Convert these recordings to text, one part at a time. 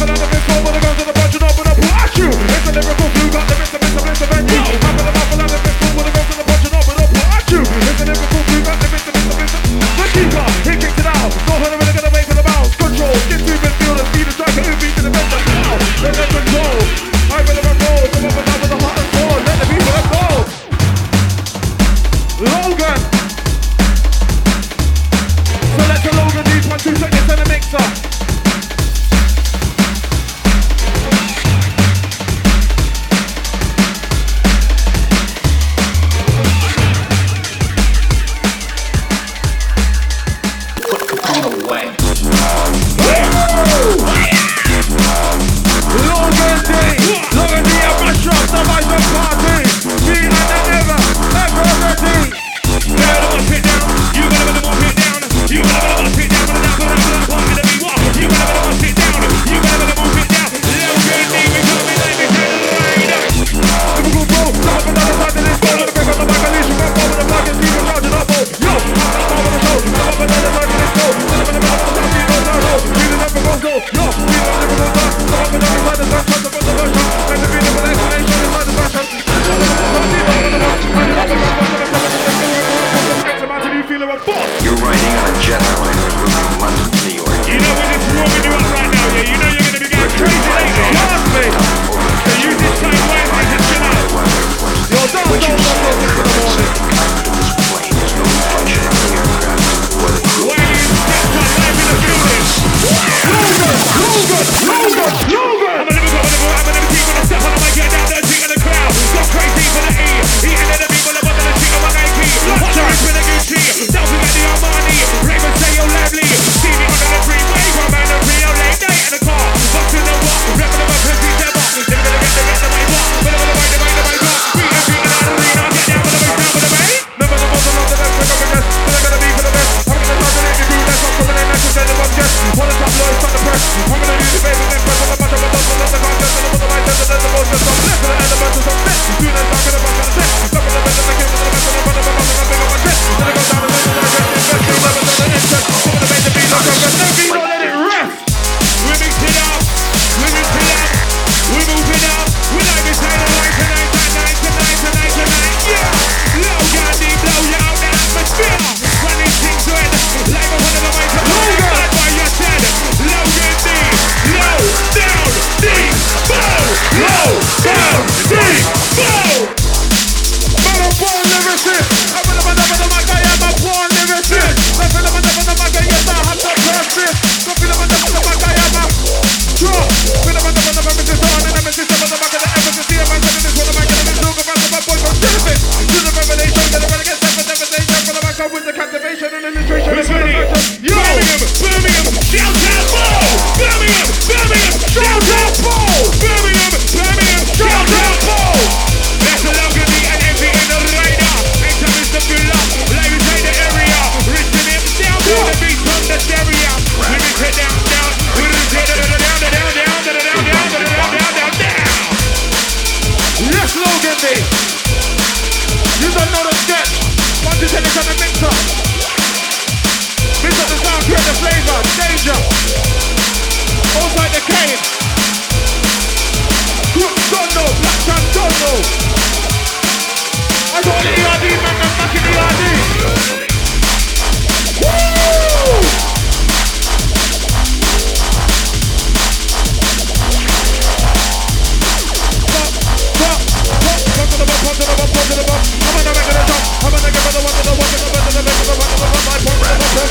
Nothing on the fifth floor, but the bunch and open blast you. It's a lyrical fusion.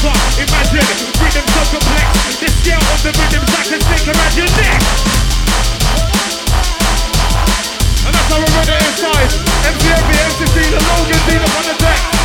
clever. Imagine rhythms so complex. The scale of the rhythms I can think around your neck. And that's how we run it inside. MCMB, MCC, the Logan, Dean up on the deck.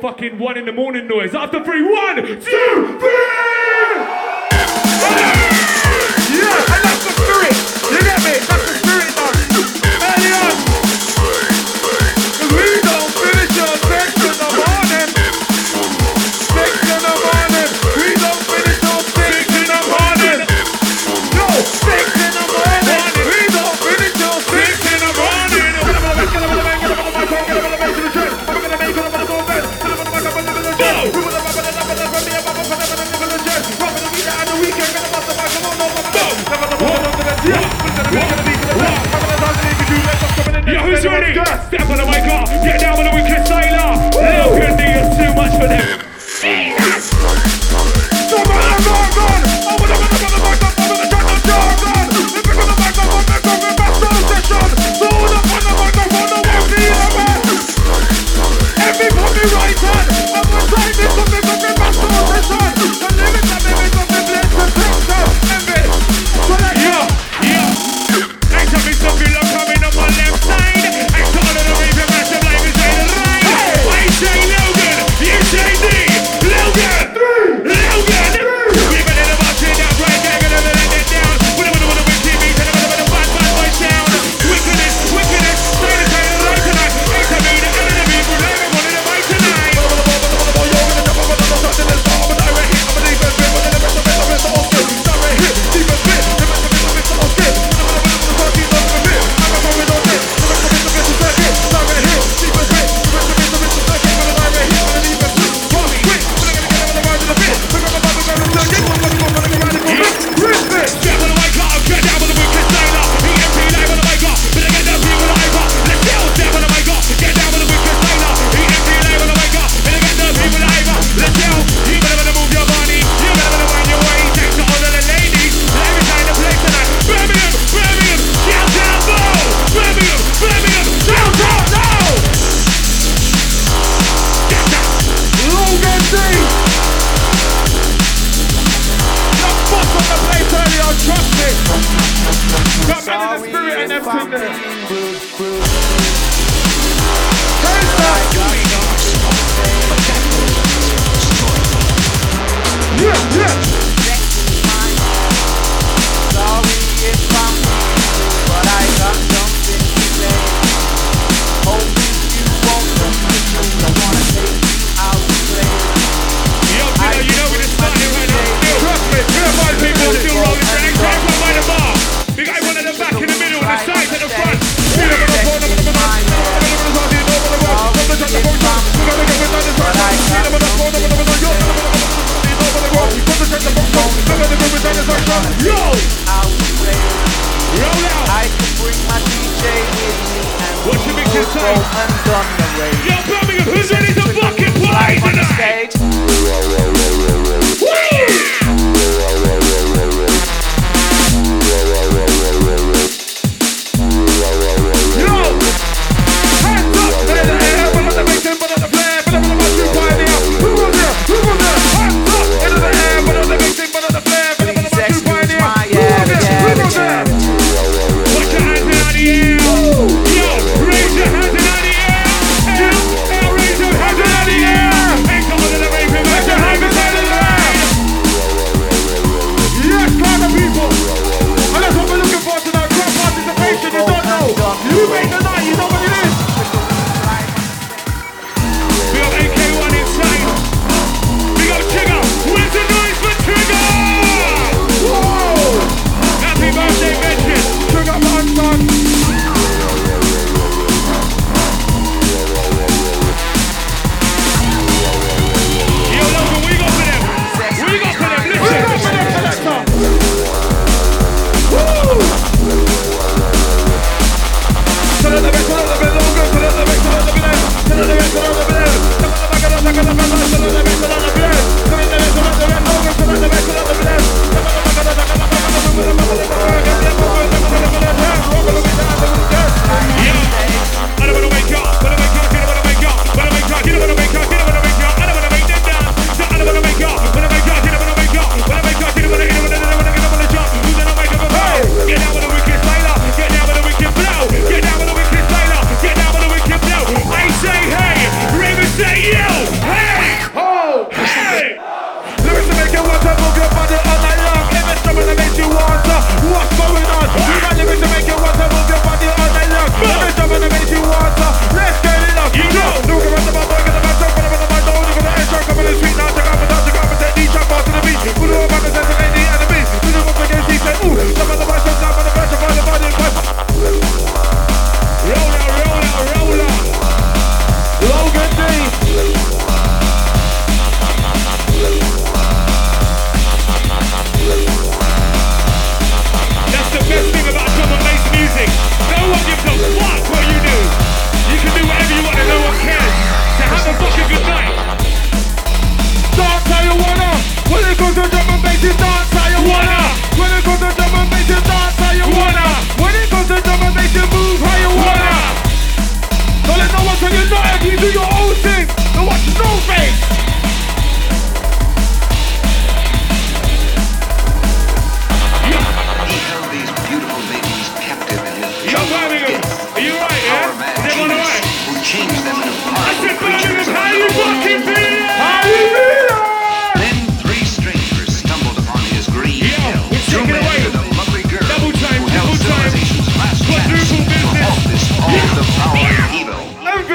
Fucking one in the morning noise. After three, one, two! Three. in a prison.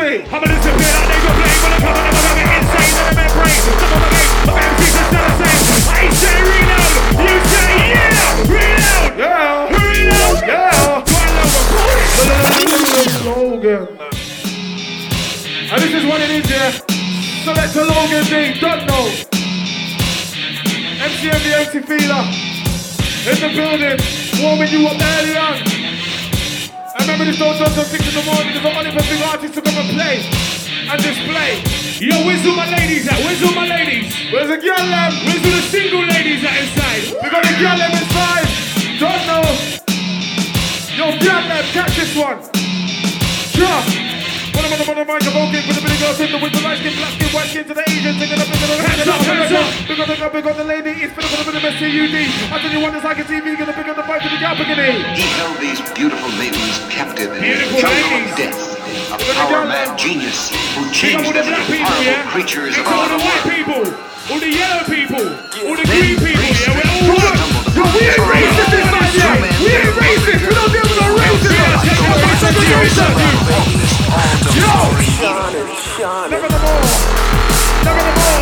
see. I'm a Lucifer, I need your blame. When I come, I'm going insane in the membrane. Some on the game, my MCs are still the same. I say reload, you say yeah. Reload, yeah. Reload, yeah. Logan. And this is what it is, yeah. So that's a Logan D, don't know. MCM the MC Feeler. In the building, warming you up early on. I remember this door till 6 in the morning. There's only for big artists to come and play and display. Yo, where's all my ladies at? Where's all my ladies? Where's the girl at? Where's all the single ladies at inside? We got a girl them inside. Don't know. Yo, girl at, catch this one. Yeah never from the microphone gig with the big girl sitting with the light skin, black skin, white skin to the Asian, singing up into the hands up, hands up. Big on the girl, big on the lady, it's been a bit of a CUD. I tell you what, it's like a TV, gonna pick up the fight for the gal bikini. He held these beautiful ladies captive in the jungle of death. A power man genius who changed them into horrible yeah? creatures of all the white people, all the yellow people, all the green people, yeah, we're all one. Yo, we ain't racist in my day. We ain't racist. We don't deal with no racism. Segregation. Yo. Never the more. Never the ball.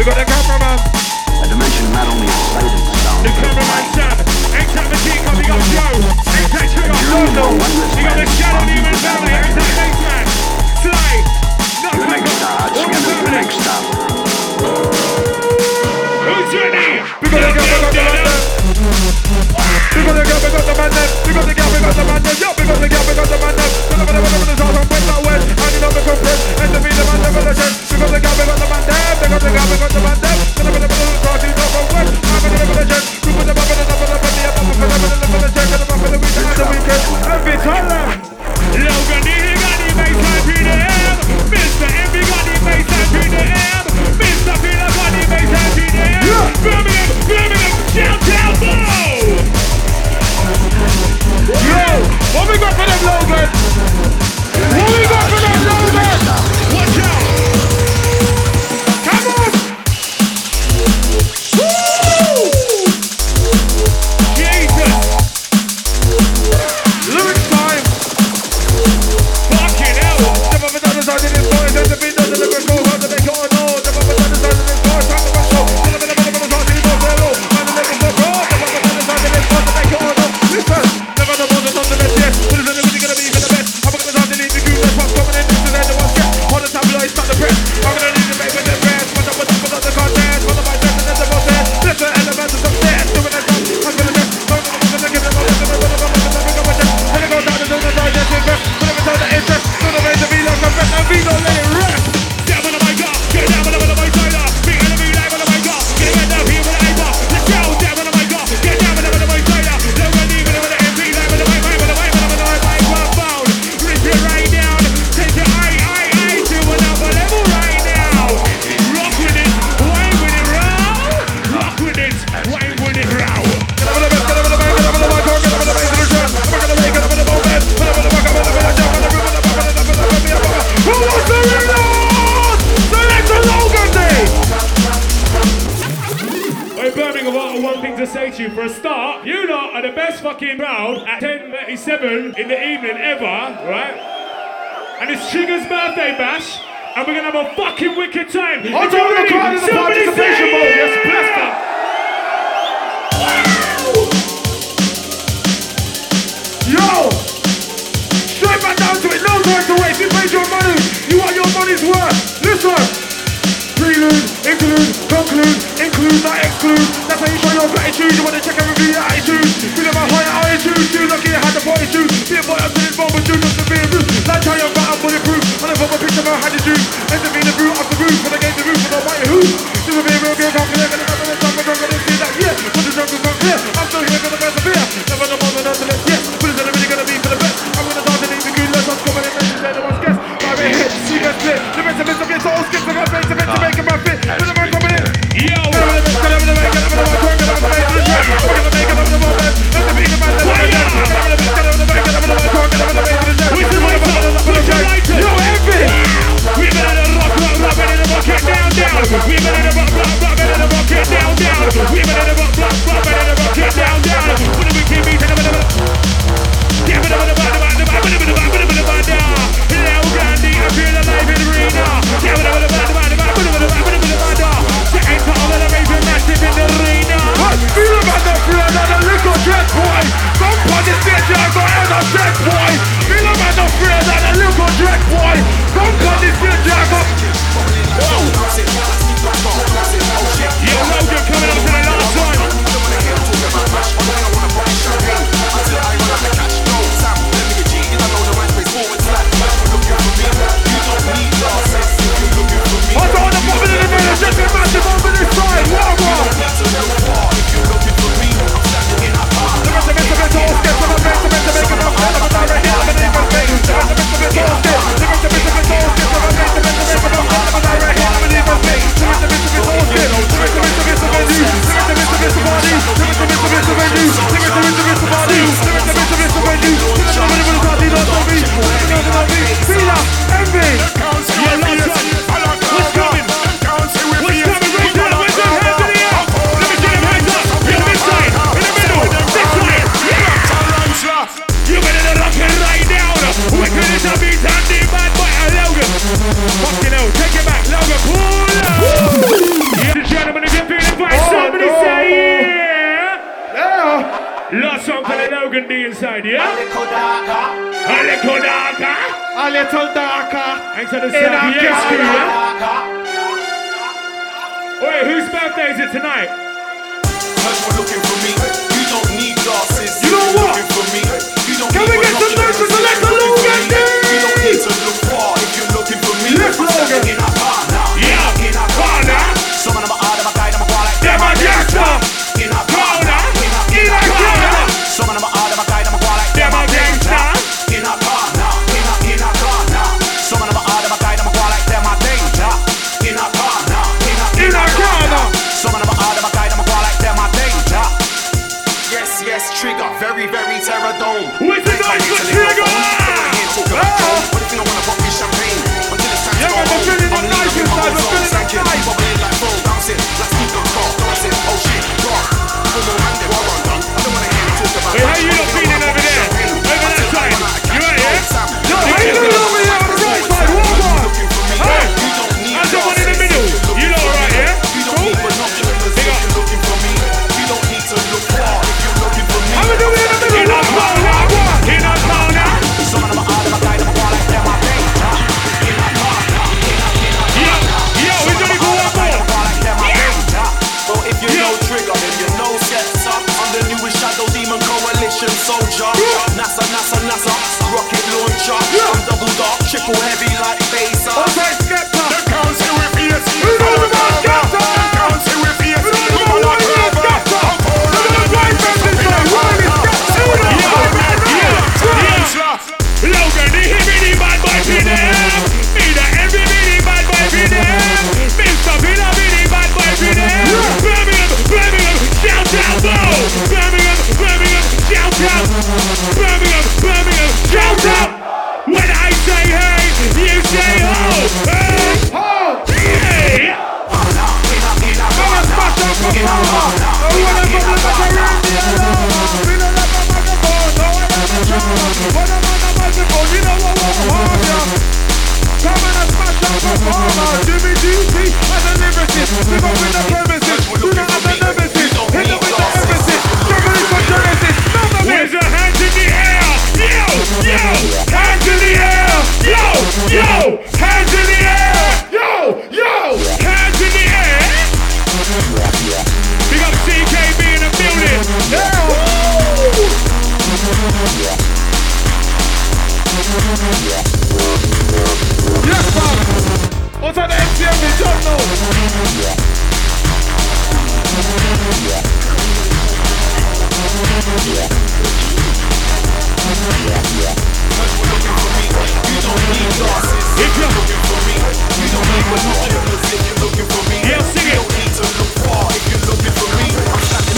We got the cameraman. A dimension not only of sight sound. The cameraman Sam. Anytime the team we got Joe. Anytime Tree got Rondo. We got the Shadow Demon family. Anytime Ace Man. Slay. Not your next star. Your next star. Who's ready? We got the cameraman. We got the man, we got the man. We got the gap, we got the man we got the man, we got the man the the man the. We got the gap, we got the got the gun, we got the band. don't you paid your money, you want your money's worth. Listen. Prelude, include, conclude, include, not exclude. That's how you show your gratitude. You want to check and review your attitude. Feeling my higher attitude. Too lucky I had the fortitude. Be a boy up to this moment, do not to be a brute. Like how you're battle bulletproof. I never want a picture of how to do. End up being the brute off the roof. When I gave the roof, to don't want your who. This will be a real game, I'm gonna down. Women rock, rock, rock, rock, down, down. Put the beat in the the I feel alive in the arena. The in the arena. Feel about the jet boy. Don't put this as jet boy. Feel about the jet boy. None were looking for me. Rocket launcher, yeah. I'm double dark, triple heavy like phaser. Okay, skip.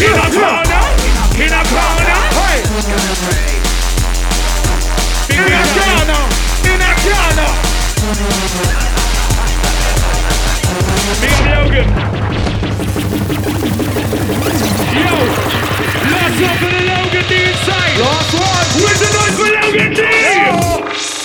In a corner, in a. Big up Logan. Yo, last one for the Logan D inside. Last one. Where's the noise for Logan D? Yeah.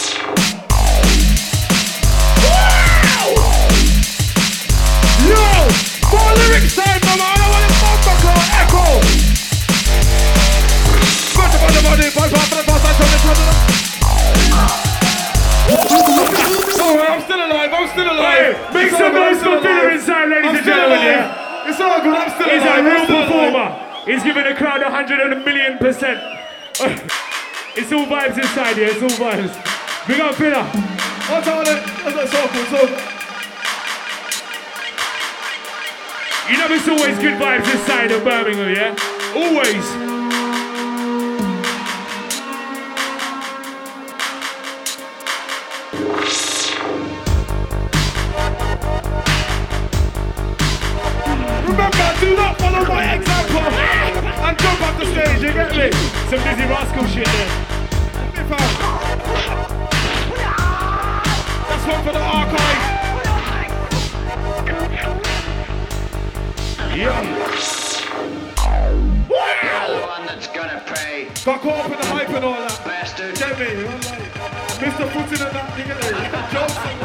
Make some noise for Villa inside, ladies I'm and gentlemen. Yeah? It's all good. I'm still He's alive. a real performer. Alive. He's giving the crowd hundred and a million percent. it's all vibes inside here. It's all vibes. Big up Villa. I'm telling it. That's so cool. So. You know it's always good vibes inside of Birmingham, yeah? Always. Some Dizzee Rascal shit there. That's one for the archive. Yeah. Wow. The one that's gonna pay. Got caught up in the hype and all that. Bastard. Get me. Mr. Putin and that nigga there. Johnson.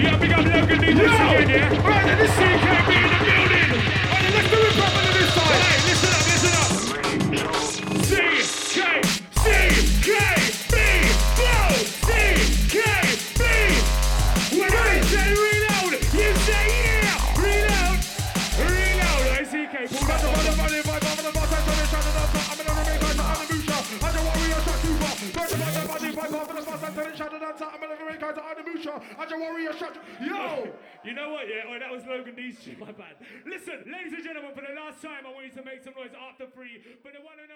Yeah, big up Logan DJ again, yeah? Right, this shit can't be Yo! You know what, yeah? Oh, that was Logan D's my bad. Listen, ladies and gentlemen, for the last time, I want you to make some noise after three for the one and